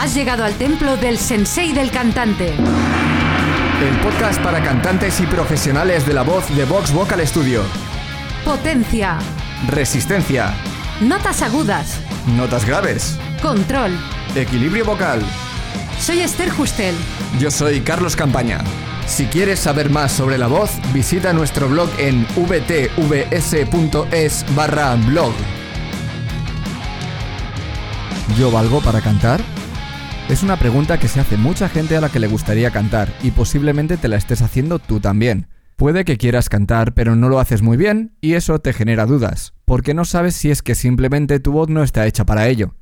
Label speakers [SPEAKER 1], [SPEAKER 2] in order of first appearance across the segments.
[SPEAKER 1] Has llegado al templo del sensei del cantante.
[SPEAKER 2] El podcast para cantantes y profesionales de la voz de Vox Vocal Studio.
[SPEAKER 1] Potencia.
[SPEAKER 2] Resistencia.
[SPEAKER 1] Notas agudas.
[SPEAKER 2] Notas graves.
[SPEAKER 1] Control.
[SPEAKER 2] Equilibrio vocal.
[SPEAKER 1] Soy Esther Justel.
[SPEAKER 2] Yo soy Carlos Campaña. Si quieres saber más sobre la voz, visita nuestro blog en vtvs.es barra blog. ¿Yo valgo para cantar? Es una pregunta que se hace mucha gente a la que le gustaría cantar y posiblemente te la estés haciendo tú también. Puede que quieras cantar pero no lo haces muy bien y eso te genera dudas, porque no sabes si es que simplemente tu voz no está hecha para ello.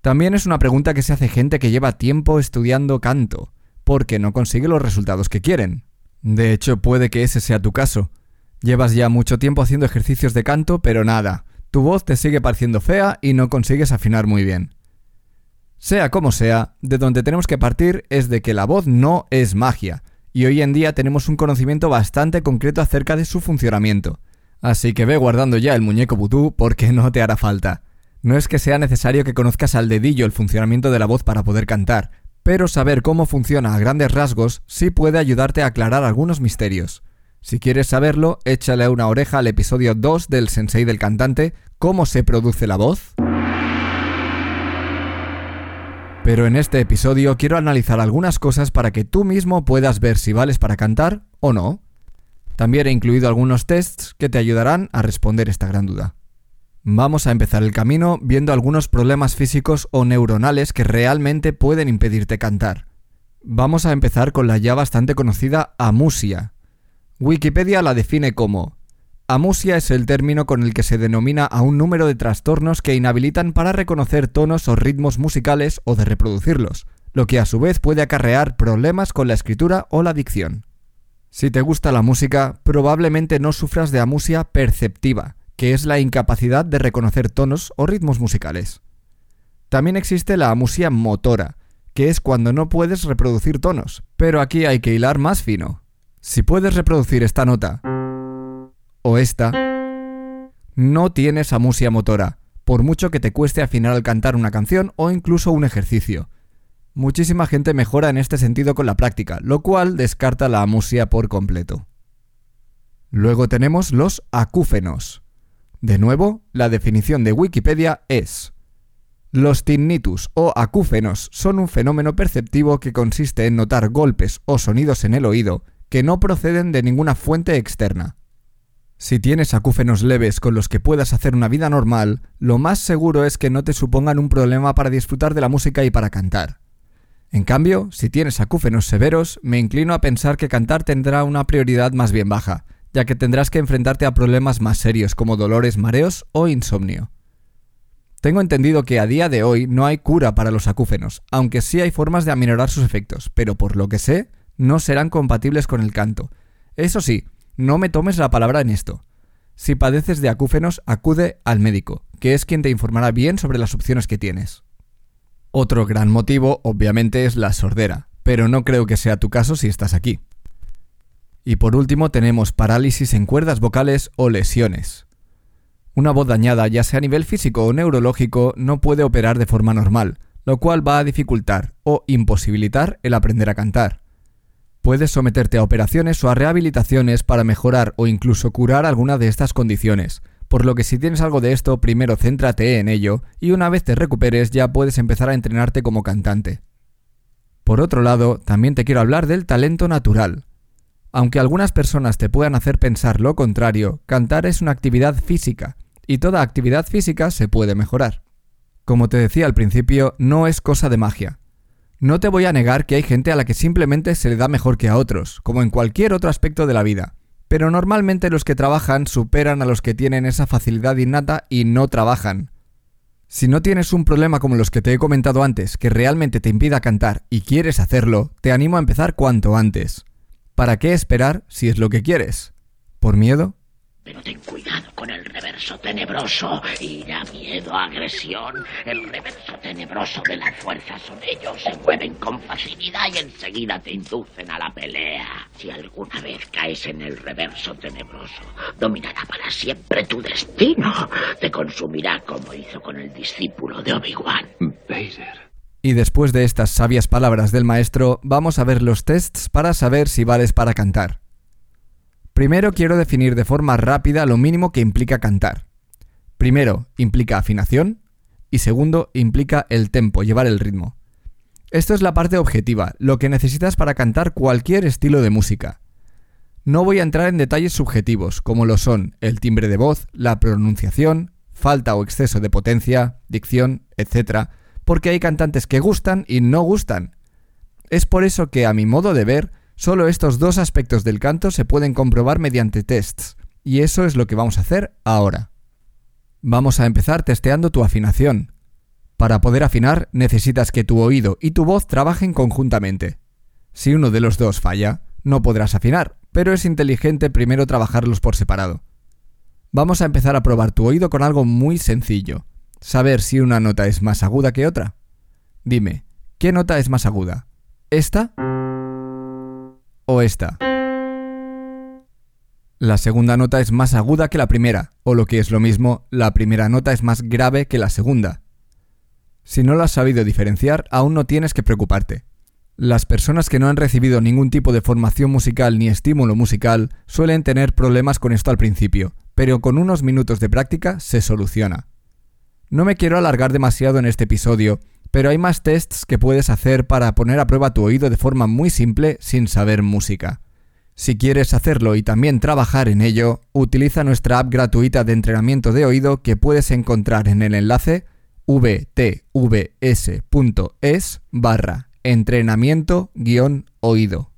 [SPEAKER 2] También es una pregunta que se hace gente que lleva tiempo estudiando canto, porque no consigue los resultados que quieren. De hecho, puede que ese sea tu caso. Llevas ya mucho tiempo haciendo ejercicios de canto, pero nada, tu voz te sigue pareciendo fea y no consigues afinar muy bien. Sea como sea, de donde tenemos que partir es de que la voz no es magia, y hoy en día tenemos un conocimiento bastante concreto acerca de su funcionamiento. Así que ve guardando ya el muñeco vudú porque no te hará falta. No es que sea necesario que conozcas al dedillo el funcionamiento de la voz para poder cantar, pero saber cómo funciona a grandes rasgos sí puede ayudarte a aclarar algunos misterios. Si quieres saberlo, échale una oreja al episodio 2 del Sensei del cantante, ¿Cómo se produce la voz? Pero en este episodio quiero analizar algunas cosas para que tú mismo puedas ver si vales para cantar o no. También he incluido algunos tests que te ayudarán a responder esta gran duda. Vamos a empezar el camino viendo algunos problemas físicos o neuronales que realmente pueden impedirte cantar. Vamos a empezar con la ya bastante conocida amusia. Wikipedia la define como Amusia es el término con el que se denomina a un número de trastornos que inhabilitan para reconocer tonos o ritmos musicales o de reproducirlos, lo que a su vez puede acarrear problemas con la escritura o la dicción. Si te gusta la música, probablemente no sufras de amusia perceptiva, que es la incapacidad de reconocer tonos o ritmos musicales. También existe la amusia motora, que es cuando no puedes reproducir tonos, pero aquí hay que hilar más fino. Si puedes reproducir esta nota, o esta, no tienes amusia motora, por mucho que te cueste afinar al cantar una canción o incluso un ejercicio. Muchísima gente mejora en este sentido con la práctica, lo cual descarta la amusia por completo. Luego tenemos los acúfenos. De nuevo, la definición de Wikipedia es los tinnitus o acúfenos son un fenómeno perceptivo que consiste en notar golpes o sonidos en el oído que no proceden de ninguna fuente externa. Si tienes acúfenos leves con los que puedas hacer una vida normal, lo más seguro es que no te supongan un problema para disfrutar de la música y para cantar. En cambio, si tienes acúfenos severos, me inclino a pensar que cantar tendrá una prioridad más bien baja, ya que tendrás que enfrentarte a problemas más serios como dolores, mareos o insomnio. Tengo entendido que a día de hoy no hay cura para los acúfenos, aunque sí hay formas de aminorar sus efectos, pero por lo que sé, no serán compatibles con el canto. Eso sí, no me tomes la palabra en esto. Si padeces de acúfenos, acude al médico, que es quien te informará bien sobre las opciones que tienes. Otro gran motivo, obviamente, es la sordera, pero no creo que sea tu caso si estás aquí. Y por último tenemos parálisis en cuerdas vocales o lesiones. Una voz dañada, ya sea a nivel físico o neurológico, no puede operar de forma normal, lo cual va a dificultar o imposibilitar el aprender a cantar. Puedes someterte a operaciones o a rehabilitaciones para mejorar o incluso curar alguna de estas condiciones, por lo que si tienes algo de esto, primero céntrate en ello y una vez te recuperes ya puedes empezar a entrenarte como cantante. Por otro lado, también te quiero hablar del talento natural. Aunque algunas personas te puedan hacer pensar lo contrario, cantar es una actividad física, y toda actividad física se puede mejorar. Como te decía al principio, no es cosa de magia. No te voy a negar que hay gente a la que simplemente se le da mejor que a otros, como en cualquier otro aspecto de la vida. Pero normalmente los que trabajan superan a los que tienen esa facilidad innata y no trabajan. Si no tienes un problema como los que te he comentado antes, que realmente te impida cantar y quieres hacerlo, te animo a empezar cuanto antes. ¿Para qué esperar si es lo que quieres? ¿Por miedo?
[SPEAKER 3] Pero ten cuidado con el reverso tenebroso. Ira, miedo, agresión. El reverso tenebroso de la fuerza son ellos. Se mueven con facilidad y enseguida te inducen a la pelea. Si alguna vez caes en el reverso tenebroso, dominará para siempre tu destino. Te consumirá como hizo con el discípulo de Obi-Wan.
[SPEAKER 4] Vader.
[SPEAKER 2] Y después de estas sabias palabras del maestro, vamos a ver los tests para saber si vales para cantar. Primero quiero definir de forma rápida lo mínimo que implica cantar. Primero, implica afinación y segundo, implica el tempo, llevar el ritmo. Esto es la parte objetiva, lo que necesitas para cantar cualquier estilo de música. No voy a entrar en detalles subjetivos, como lo son el timbre de voz, la pronunciación, falta o exceso de potencia, dicción, etc., porque hay cantantes que gustan y no gustan. Es por eso que, a mi modo de ver, solo estos dos aspectos del canto se pueden comprobar mediante tests, y eso es lo que vamos a hacer ahora. Vamos a empezar testeando tu afinación. Para poder afinar necesitas que tu oído y tu voz trabajen conjuntamente. Si uno de los dos falla, no podrás afinar, pero es inteligente primero trabajarlos por separado. Vamos a empezar a probar tu oído con algo muy sencillo saber si una nota es más aguda que otra. Dime, ¿qué nota es más aguda? ¿Esta o esta? La segunda nota es más aguda que la primera, o lo que es lo mismo, la primera nota es más grave que la segunda. Si no lo has sabido diferenciar, aún no tienes que preocuparte. Las personas que no han recibido ningún tipo de formación musical ni estímulo musical suelen tener problemas con esto al principio, pero con unos minutos de práctica se soluciona. No me quiero alargar demasiado en este episodio, pero hay más tests que puedes hacer para poner a prueba tu oído de forma muy simple sin saber música. Si quieres hacerlo y también trabajar en ello, utiliza nuestra app gratuita de entrenamiento de oído que puedes encontrar en el enlace vtvs.es barra entrenamiento-oído.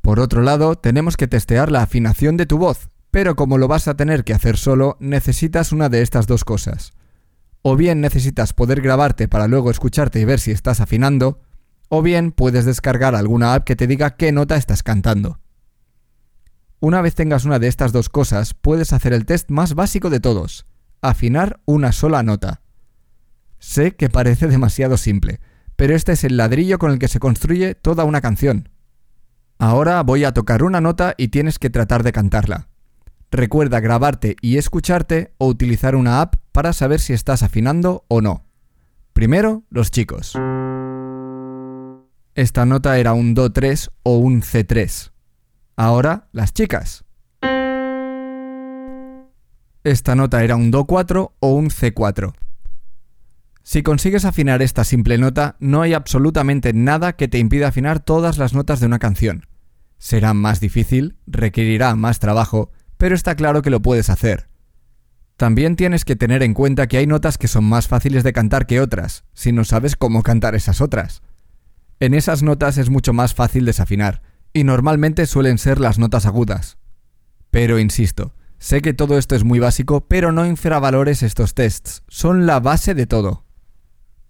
[SPEAKER 2] Por otro lado, tenemos que testear la afinación de tu voz, pero como lo vas a tener que hacer solo, necesitas una de estas dos cosas o bien necesitas poder grabarte para luego escucharte y ver si estás afinando, o bien puedes descargar alguna app que te diga qué nota estás cantando. Una vez tengas una de estas dos cosas, puedes hacer el test más básico de todos, afinar una sola nota. Sé que parece demasiado simple, pero este es el ladrillo con el que se construye toda una canción. Ahora voy a tocar una nota y tienes que tratar de cantarla. Recuerda grabarte y escucharte o utilizar una app para saber si estás afinando o no. Primero, los chicos. Esta nota era un Do3 o un C3. Ahora, las chicas. Esta nota era un Do4 o un C4. Si consigues afinar esta simple nota, no hay absolutamente nada que te impida afinar todas las notas de una canción. Será más difícil, requerirá más trabajo, pero está claro que lo puedes hacer. También tienes que tener en cuenta que hay notas que son más fáciles de cantar que otras, si no sabes cómo cantar esas otras. En esas notas es mucho más fácil desafinar, y normalmente suelen ser las notas agudas. Pero insisto, sé que todo esto es muy básico, pero no infravalores estos tests, son la base de todo.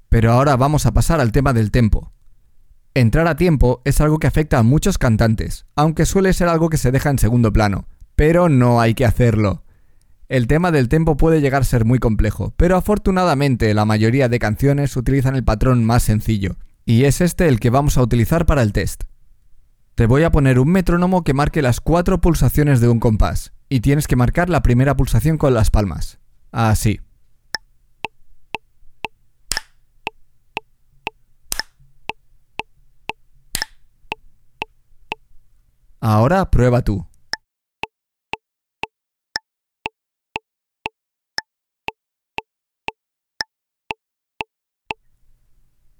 [SPEAKER 2] Pero ahora vamos a pasar al tema del tempo. Entrar a tiempo es algo que afecta a muchos cantantes, aunque suele ser algo que se deja en segundo plano, pero no hay que hacerlo. El tema del tempo puede llegar a ser muy complejo, pero afortunadamente la mayoría de canciones utilizan el patrón más sencillo, y es este el que vamos a utilizar para el test. Te voy a poner un metrónomo que marque las cuatro pulsaciones de un compás, y tienes que marcar la primera pulsación con las palmas. Así. Ahora prueba tú.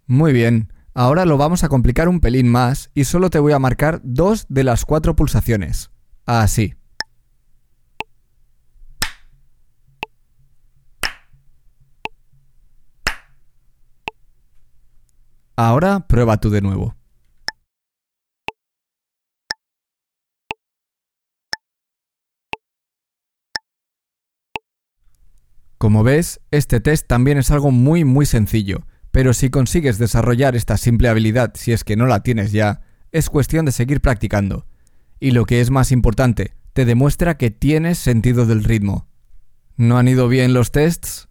[SPEAKER 2] Muy bien, ahora lo vamos a complicar un pelín más y solo te voy a marcar dos de las cuatro pulsaciones. Así. Ahora prueba tú de nuevo. Como ves, este test también es algo muy muy sencillo pero si consigues desarrollar esta simple habilidad, si es que no la tienes ya, es cuestión de seguir practicando. Y lo que es más importante, te demuestra que tienes sentido del ritmo. ¿No han ido bien los tests?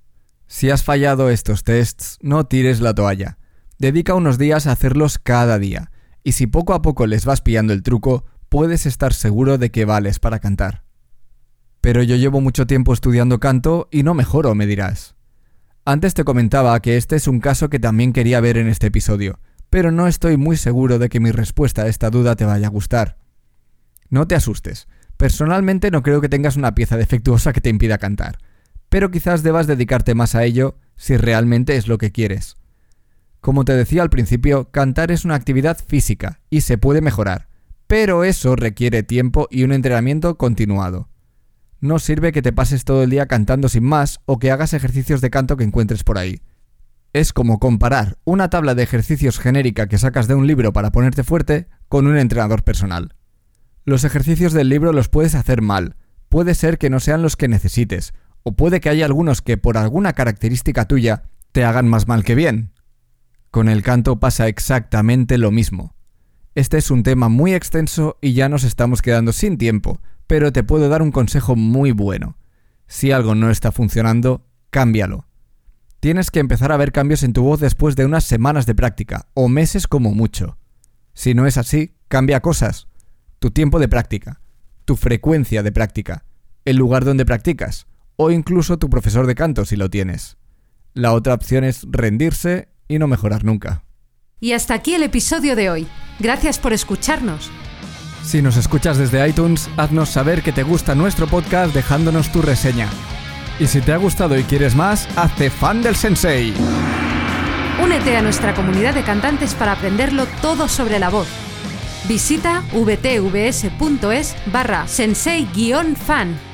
[SPEAKER 2] Si has fallado estos tests, no tires la toalla. Dedica unos días a hacerlos cada día, y si poco a poco les vas pillando el truco, puedes estar seguro de que vales para cantar. Pero yo llevo mucho tiempo estudiando canto y no mejoro, me dirás. Antes te comentaba que este es un caso que también quería ver en este episodio, pero no estoy muy seguro de que mi respuesta a esta duda te vaya a gustar. No te asustes, personalmente no creo que tengas una pieza defectuosa que te impida cantar, pero quizás debas dedicarte más a ello si realmente es lo que quieres. Como te decía al principio, cantar es una actividad física y se puede mejorar, pero eso requiere tiempo y un entrenamiento continuado. No sirve que te pases todo el día cantando sin más o que hagas ejercicios de canto que encuentres por ahí. Es como comparar una tabla de ejercicios genérica que sacas de un libro para ponerte fuerte con un entrenador personal. Los ejercicios del libro los puedes hacer mal, puede ser que no sean los que necesites, o puede que haya algunos que por alguna característica tuya te hagan más mal que bien. Con el canto pasa exactamente lo mismo. Este es un tema muy extenso y ya nos estamos quedando sin tiempo, pero te puedo dar un consejo muy bueno. Si algo no está funcionando, cámbialo. Tienes que empezar a ver cambios en tu voz después de unas semanas de práctica, o meses como mucho. Si no es así, cambia cosas. Tu tiempo de práctica, tu frecuencia de práctica, el lugar donde practicas, o incluso tu profesor de canto si lo tienes. La otra opción es rendirse y no mejorar nunca.
[SPEAKER 1] Y hasta aquí el episodio de hoy. Gracias por escucharnos.
[SPEAKER 2] Si nos escuchas desde iTunes, haznos saber que te gusta nuestro podcast dejándonos tu reseña. Y si te ha gustado y quieres más, hazte fan del sensei.
[SPEAKER 1] Únete a nuestra comunidad de cantantes para aprenderlo todo sobre la voz. Visita vtvs.es barra sensei-fan.